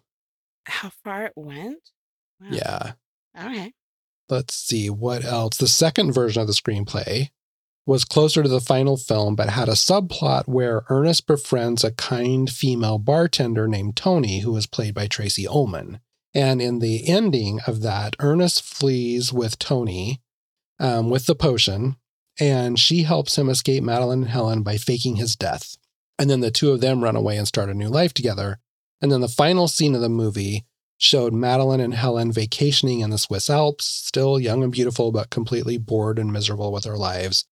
how far it went? Wow. Yeah. Okay. Let's see what else. The second version of the screenplay was closer to the final film, but had a subplot where Ernest befriends a kind female bartender named Tony, who was played by Tracey Ullman. And in the ending of that, Ernest flees with Tony um, with the potion, and she helps him escape Madeline and Helen by faking his death. And then the two of them run away and start a new life together. And then the final scene of the movie showed Madeline and Helen vacationing in the Swiss Alps, still young and beautiful, but completely bored and miserable with their lives.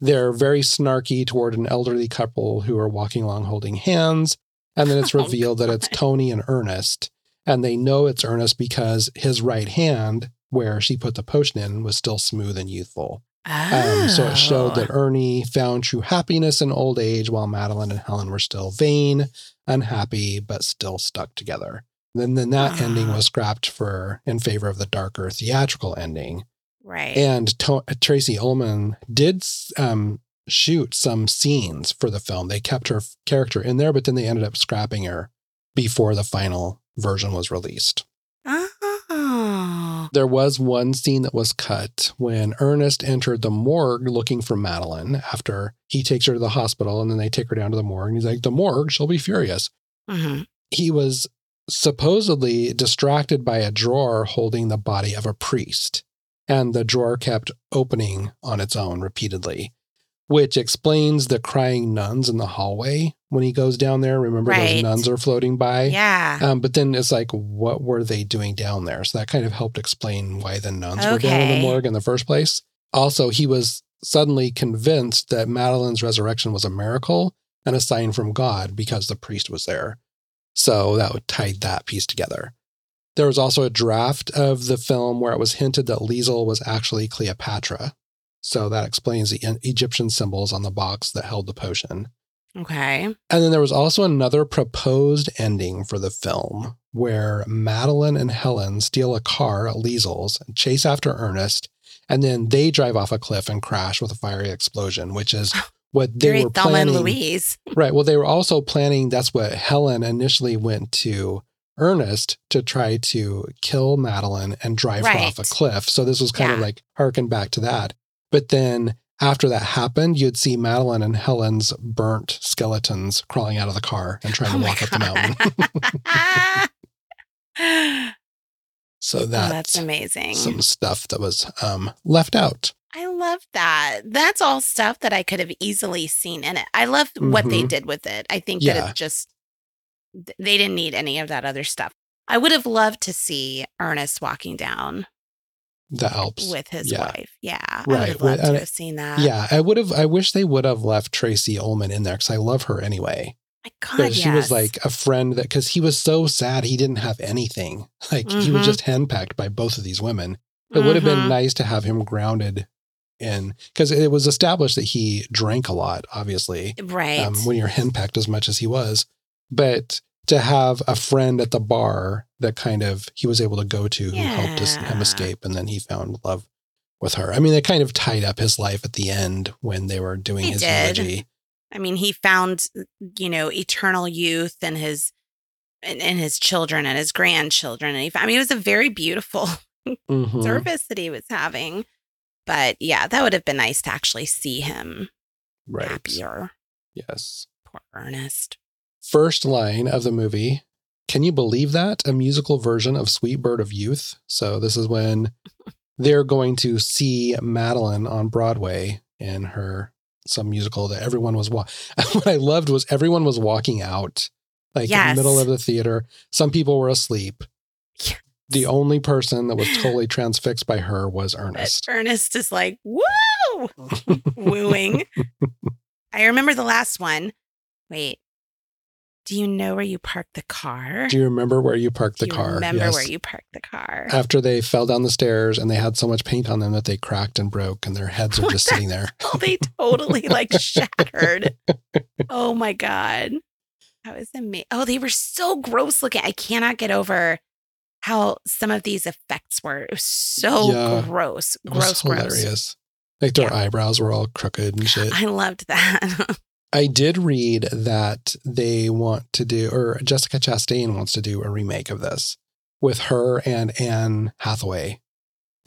They're very snarky toward an elderly couple who are walking along holding hands. And then it's Oh, revealed that it's Tony and Ernest. And they know it's Ernest because his right hand, where she put the potion in, was still smooth and youthful. Um, so it showed that Oh. Ernie found true happiness in old age while Madeline and Helen were still vain, unhappy, but still stuck together. Then, then that ending Ah. was scrapped for in favor of the darker theatrical ending. right. And to- Tracey Ullman did um, shoot some scenes for the film. They kept her character in there, but then they ended up scrapping her before the final version was released. oh. There was one scene that was cut when Ernest entered the morgue looking for Madeline after he takes her to the hospital and then they take her down to the morgue. And he's like, The morgue, she'll be furious. Mhm. He was supposedly distracted by a drawer holding the body of a priest. And the drawer kept opening on its own repeatedly, which explains the crying nuns in the hallway when he goes down there. Remember, those nuns are floating by? Yeah. Um, but then it's like, what were they doing down there? So that kind of helped explain why the nuns were down in the morgue in the first place. Also, he was suddenly convinced that Madeline's resurrection was a miracle and a sign from God because the priest was there. So that would tied that piece together. There was also a draft of the film where it was hinted that Lisle was actually Cleopatra. So that explains the Egyptian symbols on the box that held the potion. okay. And then there was also another proposed ending for the film where Madeline and Helen steal a car at Lisle's and chase after Ernest and then they drive off a cliff and crash with a fiery explosion, which is what they Very were Thelma planning. and Louise. Right. Well, they were also planning. That's what Helen initially went to Ernest to try to kill Madeline and drive her off a cliff. So this was kind of like harken back to that. But then after that happened, you'd see Madeline and Helen's burnt skeletons crawling out of the car and trying Oh to walk up the mountain. God. so Oh, that's, that's amazing. some stuff that was um, left out. I love that. That's all stuff that I could have easily seen in it. I love what they Mhm. did with it. I think that Yeah. it just they didn't need any of that other stuff. I would have loved to see Ernest walking down The Alps. with his Yeah. wife. Yeah, right. I would have with- loved to have seen that. Yeah, I would have. I wish they would have left Tracey Ullman in there because I love her anyway. my God, But she was like a friend that because he was so sad he didn't have anything. Like he was Mhm. just henpecked by both of these women. It would have been Mhm. nice to have him grounded in because it was established that he drank a lot, obviously, right. um, when you're henpecked as much as he was. But to have a friend at the bar that kind of he was able to go to who helped us, him escape, and then he found love with her. I mean, they kind of tied up his life at the end when they were doing They his did. eulogy. I mean, he found, you know, eternal youth and his and, and his children and his grandchildren. And he, I mean, it was a very beautiful Mhm. service that he was having. But yeah, that would have been nice to actually see him Right. happier. Yes. Poor Ernest. first line of the movie. Can you believe that? A musical version of Sweet Bird of Youth. So this is when they're going to see Madeline on Broadway in her some musical that everyone was wa- what I loved was everyone was walking out like in the middle of the theater. Some people were asleep. The only person that was totally transfixed by her was But Ernest. Ernest is like, woo, wooing. I remember the last one. Wait, do you know where you parked the car? Do you remember where you parked the car? Remember Yes. where you parked the car? After they fell down the stairs and they had so much paint on them that they cracked and broke and their heads are just sitting there. Oh, they totally like shattered. Oh my god, that was amazing. Oh, they were so gross looking. I cannot get over how some of these effects were. It was so Yeah. gross, gross, gross. hilarious. Like their Yeah. eyebrows were all crooked and shit. I loved that. I did read that they want to do, or Jessica Chastain wants to do a remake of this with her and Anne Hathaway.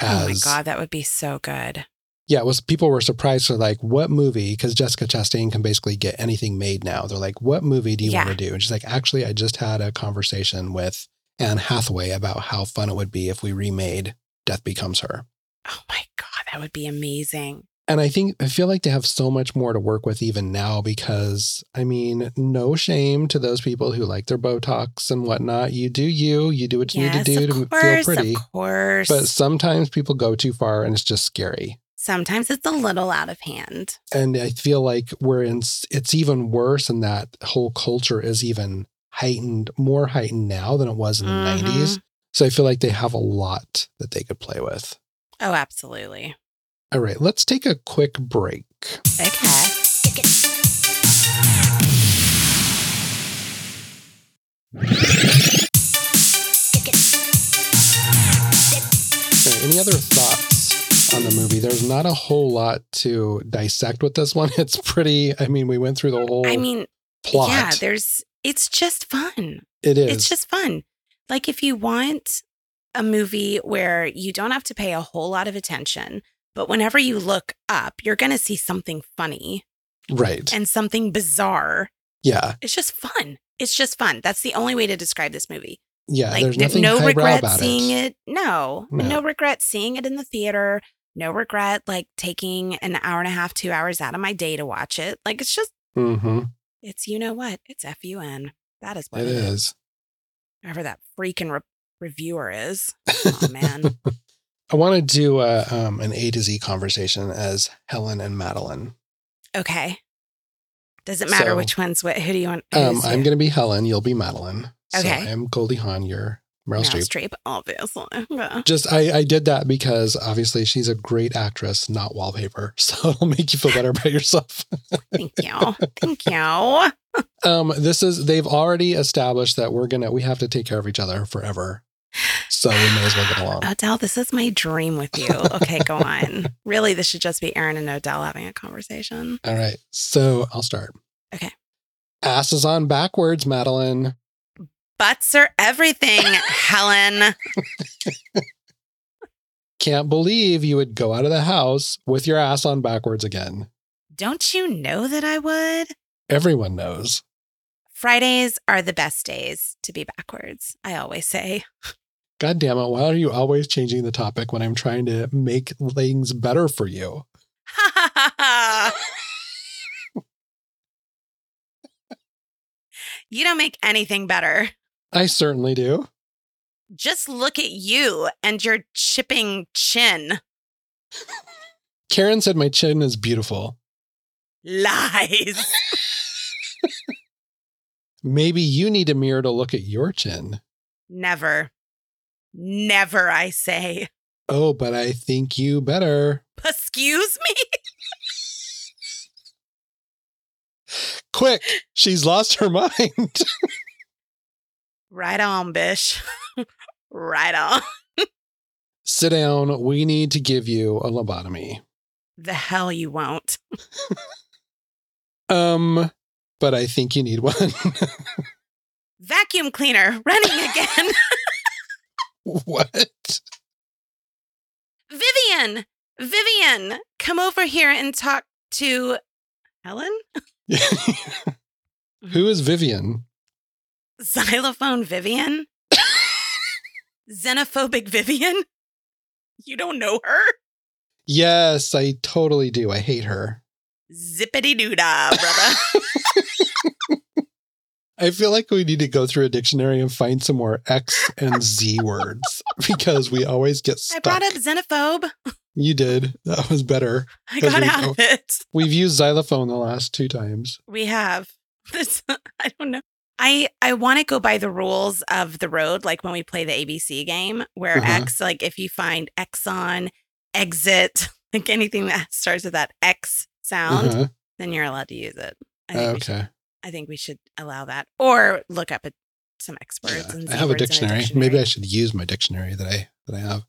oh my god, that would be so good. Yeah, it was people were surprised. So like, what movie? Because Jessica Chastain can basically get anything made now. They're like, what movie do you Yeah. want to do? And she's like, actually, I just had a conversation with Anne Hathaway about how fun it would be if we remade Death Becomes Her. Oh my god, that would be amazing. And I think I feel like they have so much more to work with even now because I mean, no shame to those people who like their Botox and whatnot. You do you, you do what you yes, need to do to course, feel pretty. of course. But sometimes people go too far and it's just scary. Sometimes it's a little out of hand. And I feel like we're in, it's even worse and that whole culture is even heightened, more heightened now than it was in the Mhm. 90s. So I feel like they have a lot that they could play with. Oh, absolutely. All right, let's take a quick break. Okay. Okay, any other thoughts on the movie? There's not a whole lot to dissect with this one. It's pretty, I mean, we went through the whole I mean, plot. yeah, there's it's just fun. it is. It's just fun. Like if you want a movie where you don't have to pay a whole lot of attention, but whenever you look up, you're going to see something funny right. and something bizarre. yeah. It's just fun. It's just fun. That's the only way to describe this movie. Yeah. like there's nothing no regret about seeing it. it. No, No. no regret seeing it in the theater. No regret like taking an hour and a half, two hours out of my day to watch it. Like it's just, Mm-hmm. It's you know what? It's F U N. That is what It it is. is. Whoever that freaking re- reviewer is. Oh man. I want to do a, um, an A to Z conversation as Helen and Madeline. Okay. Does it matter So, which one's what? Who do you want? Um, I'm going to be Helen. You'll be Madeline. Okay. So I'm Goldie Hawn. You're Meryl, Meryl Streep. Streep, obviously. Yeah. Just I, I did that because obviously she's a great actress, not wallpaper. So it'll make you feel better about yourself. Thank you. Thank you. Um, this is they've already established that we're gonna we have to take care of each other forever. So we may as well get along. O'Dell, this is my dream with you. Okay, go on. Really, this should just be Aaron and O'Dell having a conversation. All right. So I'll start. Okay. Asses on backwards, Madeline. Butts are everything, Helen. Can't believe you would go out of the house with your ass on backwards again. Don't you know that I would? Everyone knows. Fridays are the best days to be backwards, I always say. God damn it. Why are you always changing the topic when I'm trying to make things better for you? You don't make anything better. I certainly do. Just look at you and your chipping chin. Karen said my chin is beautiful. Lies. Maybe you need a mirror to look at your chin. Never. Never, I say. Oh, but I think you better. Excuse me? Quick, she's lost her mind. Right on, bish. right on. Sit down. We need to give you a lobotomy. The hell you won't. Um, but I think you need one. Vacuum cleaner running again. what? Vivian, Vivian, come over here and talk to Helen? Who is Vivian? Xylophone Vivian? Xenophobic Vivian? You don't know her? Yes, I totally do. I hate her. Zippity doo dah, brother. I feel like we need to go through a dictionary and find some more X and Z words because we always get stuck. I brought up xenophobe. you did. That was better. I got out of it. We've used xylophone the last two times. We have this. I don't know. I I want to go by the rules of the road, like when we play the ABC game, where Uh-huh. X, like if you find Exxon, exit, like anything that starts with that X sound, Uh-huh. then you're allowed to use it. I think, we should, Okay. I think we should allow that, or look up at some experts. Yeah, and I have a words in dictionary. Maybe I should use my dictionary that I that I have.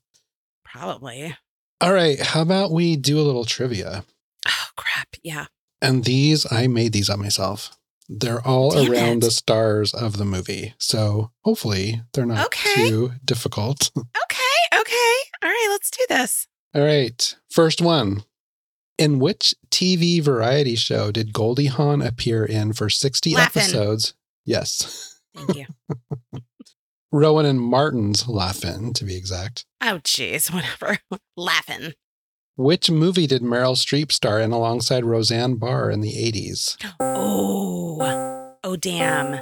probably. All right. How about we do a little trivia? Oh crap! Yeah. And these, I made these up myself. They're all Damn around it. the stars of the movie. So hopefully they're not Okay. too difficult. Okay. Okay. All right. Let's do this. All right. First one. In which TV variety show did Goldie Hawn appear in for 60 Laugh-In. episodes? Yes. Thank you. Rowan and Martin's Laugh-In, to be exact. oh, jeez. Whatever. Laughing. Which movie did Meryl Streep star in alongside Roseanne Barr in the 80s? Oh, oh, damn.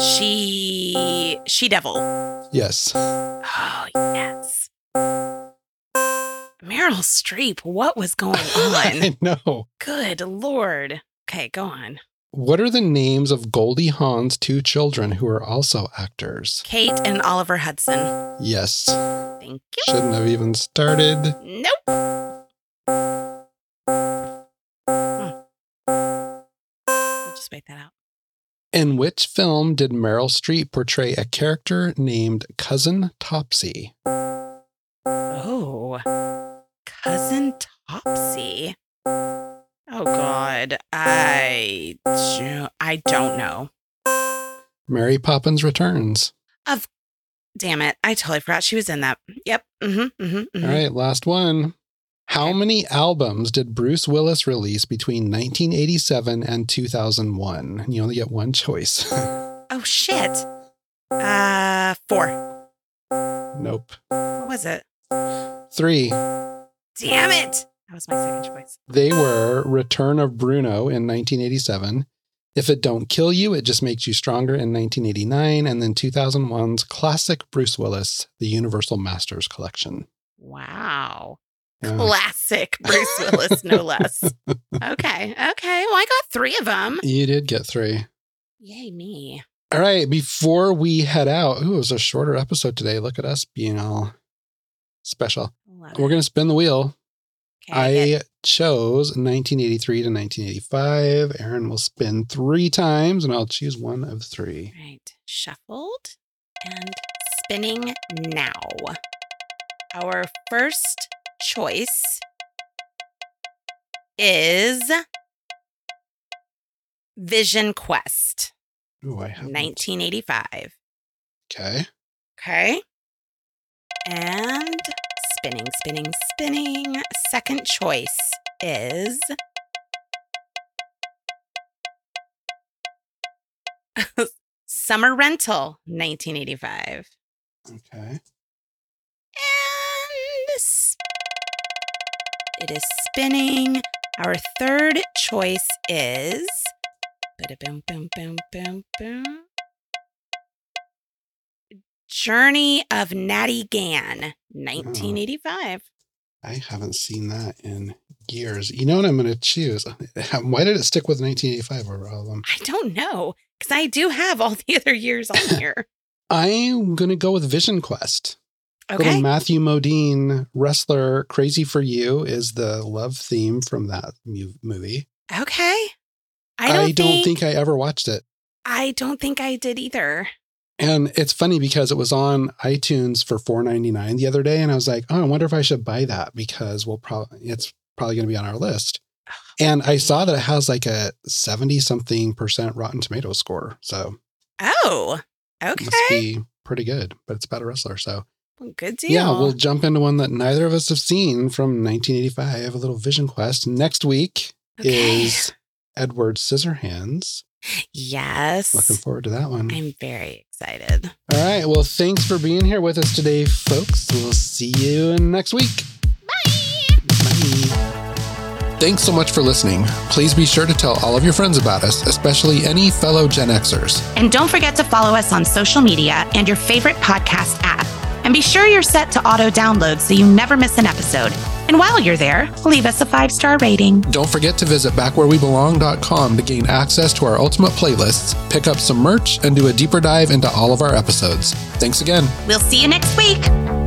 She, she devil. Yes. Oh, yes. Meryl Streep, what was going on? I know. Good Lord. Okay, go on. What are the names of Goldie Hawn's two children who are also actors? Kate and Oliver Hudson. Yes. Thank you. Shouldn't have even started. Nope. Hmm. We'll just wait that out. In which film did Meryl Streep portray a character named Cousin Topsy? Oh, cousin Topsy. Oh God, I I don't know. Mary Poppins Returns. Of, damn it, I totally forgot she was in that. Yep. Mm-hmm. Mm-hmm. All right, last one. How many albums did Bruce Willis release between 1987 and 2001? You only get one choice. Oh shit. Uh, four. nope. What was it? Three. Damn it. That was my second choice. They were Return of Bruno in 1987. If It Don't Kill You, It Just Makes You Stronger in 1989. And then 2001's classic Bruce Willis, The Universal Masters Collection. Wow. Yeah. Classic Bruce Willis, no less. Okay. Okay. Well, I got three of them. You did get three. Yay, me. All right, before we head out, ooh, it was a shorter episode today. Look at us being all special. We're going to spin the wheel. Okay, I chose 1983 to 1985. Aaron will spin three times and I'll choose one of three. right. Shuffled and spinning now. Our first choice is Vision Quest, Ooh, I have 1985. Okay. Okay. And spinning, spinning, spinning. Second choice is Summer Rental, 1985. Okay. And it is spinning. Our third choice is. Boom, boom, boom, boom, boom. Journey of Natty Gann, 1985. I haven't seen that in years. You know what I'm going to choose? Why did it stick with 1985 over all of them? I don't know because I do have all the other years on here. I'm going to go with Vision Quest. Little Okay. Matthew Modine wrestler Crazy for You is the love theme from that mu- movie. Okay. I don't, don't think, think I ever watched it. I don't think I did either. And it's funny because it was on iTunes for $4.99 the other day. And I was like, oh, I wonder if I should buy that because we'll probably, it's probably going to be on our list. And I saw that it has like a 70 something percent Rotten Tomato score. So Oh, okay. must be pretty good, but it's about a wrestler. So Well, good deal. yeah, we'll jump into one that neither of us have seen from 1985, a little Vision Quest. Next week Okay. is Edward Scissorhands. Yes. Looking forward to that one. I'm very excited. All right. Well, thanks for being here with us today, folks. We'll see you next week. Bye. Bye. Thanks so much for listening. Please be sure to tell all of your friends about us, especially any fellow Gen Xers. And don't forget to follow us on social media and your favorite podcast app. And be sure you're set to auto download so you never miss an episode. And while you're there, leave us a five star rating. Don't forget to visit backwherewebelong.com to gain access to our ultimate playlists, pick up some merch, and do a deeper dive into all of our episodes. Thanks again. We'll see you next week.